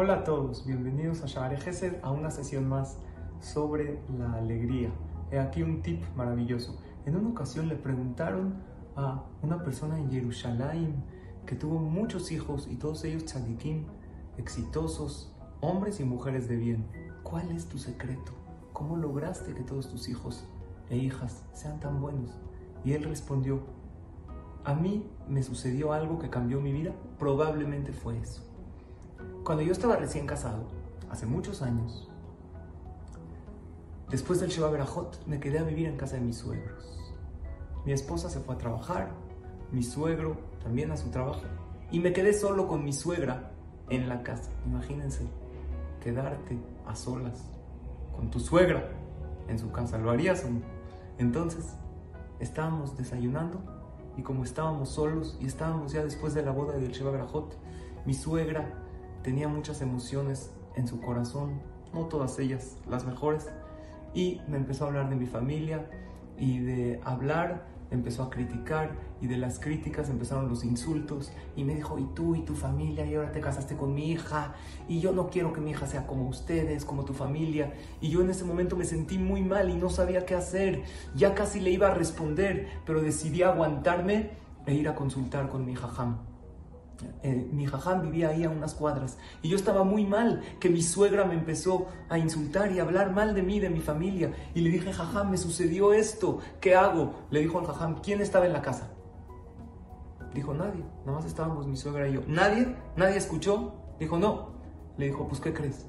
Hola a todos, bienvenidos a Shahare Gesed, a una sesión más sobre la alegría. He aquí un tip maravilloso. En una ocasión le preguntaron a una persona en Jerusalén que tuvo muchos hijos y todos ellos tzadikim, exitosos, hombres y mujeres de bien. ¿Cuál es tu secreto? ¿Cómo lograste que todos tus hijos e hijas sean tan buenos? Y él respondió, a mí me sucedió algo que cambió mi vida, probablemente fue eso. Cuando yo estaba recién casado, hace muchos años, después del Sheba Berajot, me quedé a vivir en casa de mis suegros. Mi esposa se fue a trabajar, mi suegro también a su trabajo, y me quedé solo con mi suegra en la casa. Imagínense, quedarte a solas con tu suegra en su casa. ¿Lo harías o no? Entonces, estábamos desayunando y como estábamos solos y estábamos ya después de la boda del Sheba Berajot, mi suegra tenía muchas emociones en su corazón, no todas ellas las mejores, y me empezó a hablar de mi familia y de hablar, empezó a criticar y de las críticas empezaron los insultos y me dijo, y tú y tu familia, y ahora te casaste con mi hija, y yo no quiero que mi hija sea como ustedes, como tu familia, y yo en ese momento me sentí muy mal y no sabía qué hacer, ya casi le iba a responder, pero decidí aguantarme e ir a consultar con mi hija Ham. Eh, mi jajam vivía ahí a unas cuadras y yo estaba muy mal, que mi suegra me empezó a insultar y hablar mal de mí, de mi familia. Y le dije, jajam, me sucedió esto, ¿qué hago? Le dijo al jajam, ¿quién estaba en la casa? Dijo, nadie, nada más estábamos mi suegra y yo. ¿Nadie? ¿Nadie escuchó? Dijo, no. Le dijo, pues, ¿qué crees?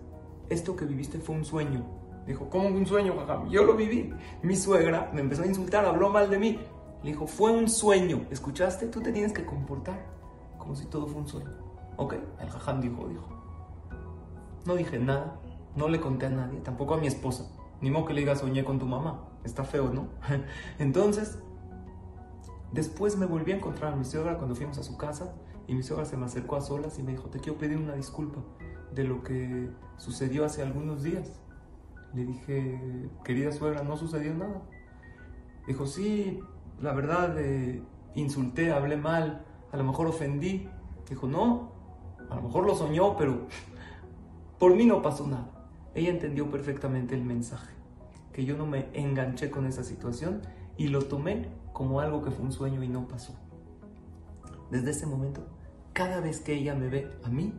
Esto que viviste fue un sueño. Dijo, ¿cómo un sueño, jajam? Yo lo viví. Mi suegra me empezó a insultar, habló mal de mí. Le dijo, fue un sueño. ¿Escuchaste? Tú te tienes que comportar como si todo fue un sueño. Ok, el jajam dijo, dijo. No dije nada, no le conté a nadie, tampoco a mi esposa. Ni modo que le diga soñé con tu mamá. Está feo, ¿no? Entonces, después me volví a encontrar a mi suegra cuando fuimos a su casa y mi suegra se me acercó a solas y me dijo, te quiero pedir una disculpa de lo que sucedió hace algunos días. Le dije, querida suegra, no sucedió nada. Dijo, sí, la verdad, eh, insulté, hablé mal, a lo mejor ofendí. Dijo, no, a lo mejor lo soñó, pero por mí no pasó nada. Ella entendió perfectamente el mensaje, que yo no me enganché con esa situación y lo tomé como algo que fue un sueño y no pasó. Desde ese momento, cada vez que ella me ve a mí,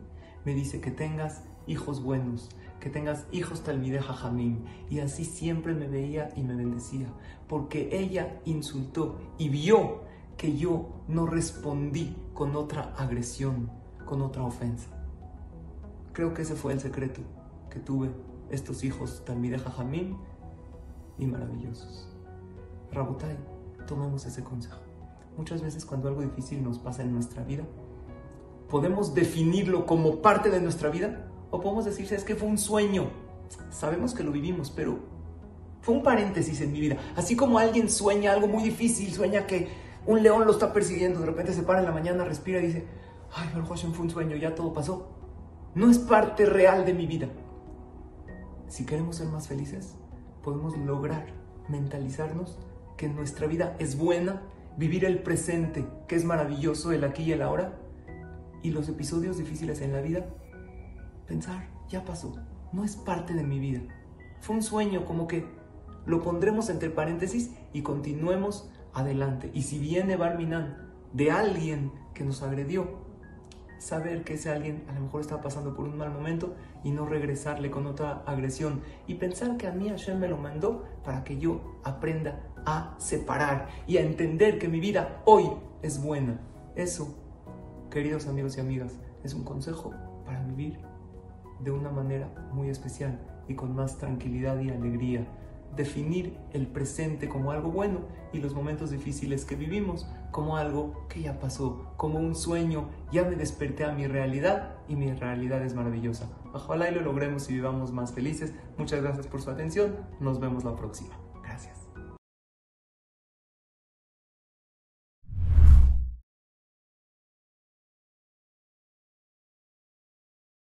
me dice que tengas hijos buenos, que tengas hijos talmideja jamín. Y así siempre me veía y me bendecía, porque ella insultó y vio que yo no respondí con otra agresión, con otra ofensa. Creo que ese fue el secreto que tuve estos hijos de Jajamín y maravillosos. Rabotai, tomemos ese consejo. Muchas veces cuando algo difícil nos pasa en nuestra vida, podemos definirlo como parte de nuestra vida o podemos decir, es que fue un sueño. Sabemos que lo vivimos, pero fue un paréntesis en mi vida. Así como alguien sueña algo muy difícil, sueña que un león lo está persiguiendo, de repente se para en la mañana, respira y dice, ay, Hashem fue un sueño, ya todo pasó. No es parte real de mi vida. Si queremos ser más felices, podemos lograr mentalizarnos que nuestra vida es buena, vivir el presente, que es maravilloso, el aquí y el ahora, y los episodios difíciles en la vida, pensar, ya pasó, no es parte de mi vida. Fue un sueño, como que lo pondremos entre paréntesis y continuemos adelante. Y si viene Barminan de alguien que nos agredió, saber que ese alguien a lo mejor está pasando por un mal momento y no regresarle con otra agresión y pensar que a mí Hashem me lo mandó para que yo aprenda a separar y a entender que mi vida hoy es buena. Eso, queridos amigos y amigas, es un consejo para vivir de una manera muy especial y con más tranquilidad y alegría definir el presente como algo bueno y los momentos difíciles que vivimos como algo que ya pasó, como un sueño, ya me desperté a mi realidad y mi realidad es maravillosa. Ojalá y lo logremos y vivamos más felices. Muchas gracias por su atención, nos vemos la próxima.